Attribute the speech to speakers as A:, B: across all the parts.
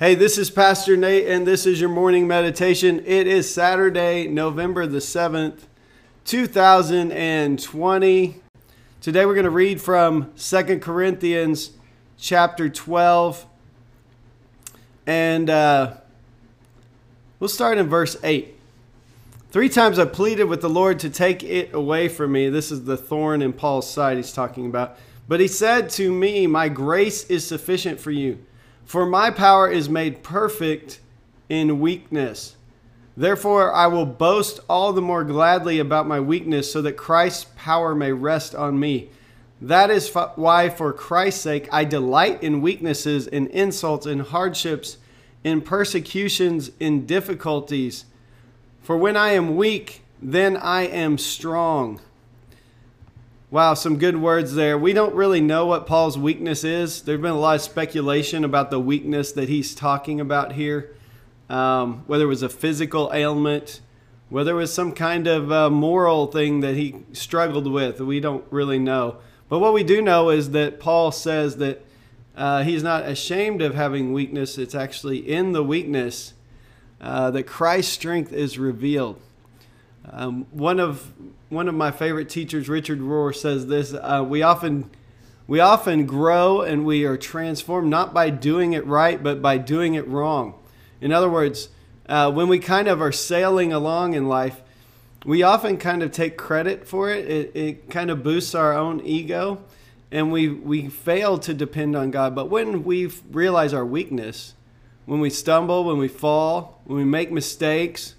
A: Hey, this is Pastor Nate, and this is your morning meditation. It is Saturday, November the 7th, 2020. Today we're going to read from Second Corinthians chapter 12, and uh, we'll start in verse 8. Three times I pleaded with the Lord to take it away from me. This is the thorn in Paul's side he's talking about. But he said to me, My grace is sufficient for you for my power is made perfect in weakness. Therefore, I will boast all the more gladly about my weakness, so that Christ's power may rest on me. That is why, for Christ's sake, I delight in weaknesses, in insults, in hardships, in persecutions, in difficulties. For when I am weak, then I am strong. Wow, some good words there. We don't really know what Paul's weakness is. There's been a lot of speculation about the weakness that he's talking about here, um, whether it was a physical ailment, whether it was some kind of uh, moral thing that he struggled with. We don't really know. But what we do know is that Paul says that uh, he's not ashamed of having weakness. It's actually in the weakness uh, that Christ's strength is revealed. Um, one of one of my favorite teachers, Richard Rohr, says this: uh, we often we often grow and we are transformed not by doing it right, but by doing it wrong. In other words, uh, when we kind of are sailing along in life, we often kind of take credit for it. It, it kind of boosts our own ego, and we we fail to depend on God. But when we realize our weakness, when we stumble, when we fall, when we make mistakes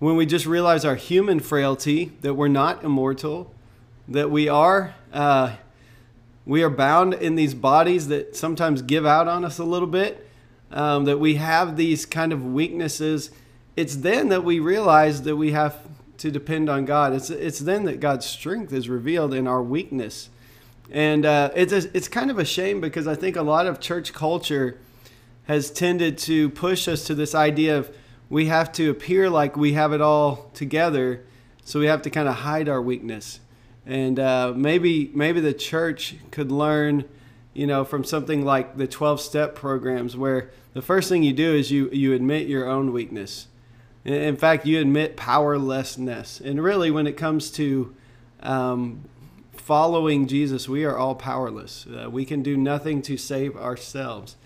A: when we just realize our human frailty, that we're not immortal, that we are uh, we are bound in these bodies that sometimes give out on us a little bit, um, that we have these kind of weaknesses. It's then that we realize that we have to depend on God. It's it's then that God's strength is revealed in our weakness, and uh, it's a, it's kind of a shame because I think a lot of church culture has tended to push us to this idea of we have to appear like we have it all together. So we have to kind of hide our weakness. And uh, maybe maybe the church could learn, you know, from something like the 12 step programs where the first thing you do is you, you admit your own weakness. In fact, you admit powerlessness. And really, when it comes to um, following Jesus, we are all powerless. Uh, we can do nothing to save ourselves.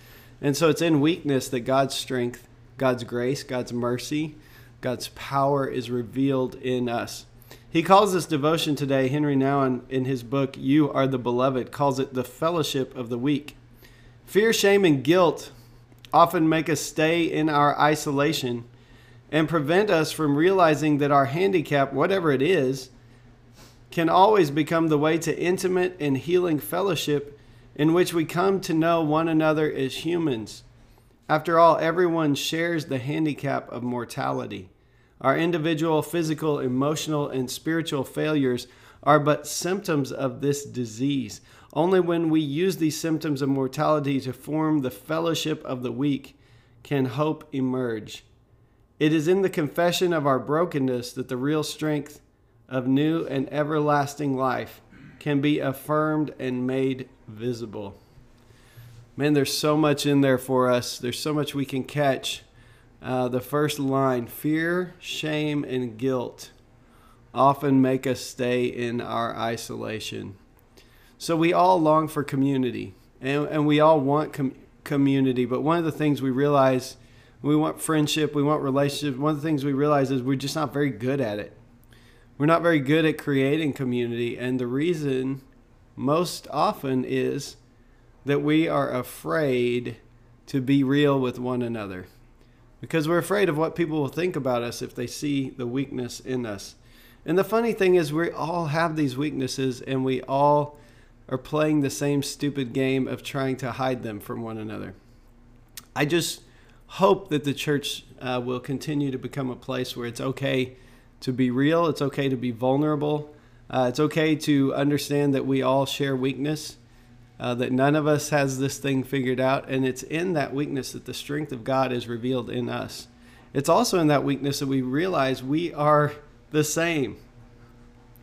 A: And so it's in weakness that God's strength God's grace, God's mercy, God's power is revealed in us. He calls this devotion today, Henry Nouwen, in his book, You Are the Beloved, calls it the fellowship of the weak. Fear, shame, and guilt often make us stay in our isolation and prevent us from realizing that our handicap, whatever it is, can always become the way to intimate and healing fellowship in which we come to know one another as humans after all, everyone shares the handicap of mortality. Our individual physical, emotional, and spiritual failures are but symptoms of this disease. Only when we use these symptoms of mortality to form the fellowship of the weak can hope emerge. It is in the confession of our brokenness that the real strength of new and everlasting life can be affirmed and made visible man, there's so much in there for us. There's so much we can catch. Uh, the first line fear, shame, and guilt often make us stay in our isolation. So we all long for community and, and we all want com- community. But one of the things we realize we want friendship, we want relationships. One of the things we realize is we're just not very good at it. We're not very good at creating community. And the reason most often is that we are afraid to be real with one another because we're afraid of what people will think about us if they see the weakness in us. And the funny thing is, we all have these weaknesses and we all are playing the same stupid game of trying to hide them from one another. I just hope that the church uh, will continue to become a place where it's okay to be real. It's okay to be vulnerable. Uh, it's okay to understand that we all share weakness, uh, that none of us has this thing figured out. And it's in that weakness that the strength of God is revealed in us. It's also in that weakness that we realize we are the same,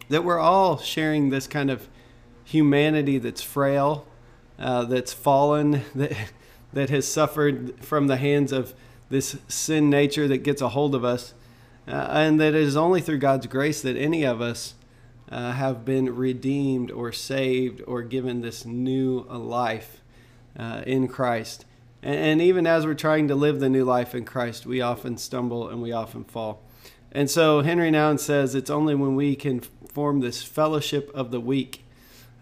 A: that we're all sharing this kind of humanity that's frail, uh, that's fallen, that, that has suffered from the hands of this sin nature that gets a hold of us. Uh, and that it is only through God's grace that any of us uh, have been redeemed or saved or given this new life uh, in Christ. And, and even as we're trying to live the new life in Christ, we often stumble and we often fall. And so Henry Nouwen says it's only when we can form this fellowship of the weak.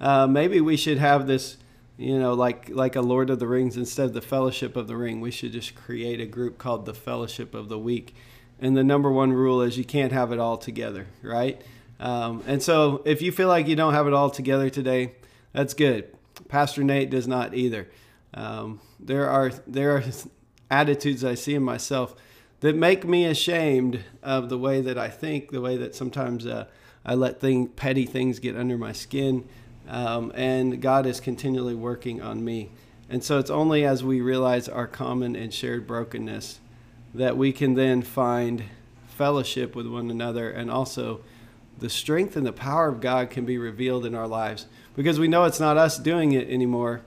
A: Uh, maybe we should have this you know, like like a Lord of the Rings instead of the Fellowship of the Ring. We should just create a group called the Fellowship of the Weak. And the number one rule is you can't have it all together, right? Um, and so if you feel like you don't have it all together today, that's good. Pastor Nate does not either. Um, there are there are attitudes I see in myself that make me ashamed of the way that I think, the way that sometimes uh, I let thing, petty things get under my skin. Um, and God is continually working on me. And so it's only as we realize our common and shared brokenness that we can then find fellowship with one another and also the strength and the power of God can be revealed in our lives because we know it's not us doing it anymore.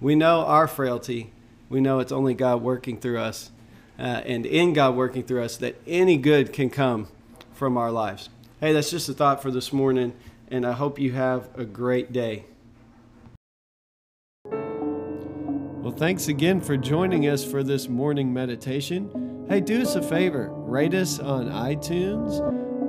A: We know our frailty. We know it's only God working through us uh, and in God working through us that any good can come from our lives. Hey, that's just a thought for this morning and I hope you have a great day. Well, thanks again for joining us for this morning meditation. Hey, do us a favor rate us on iTunes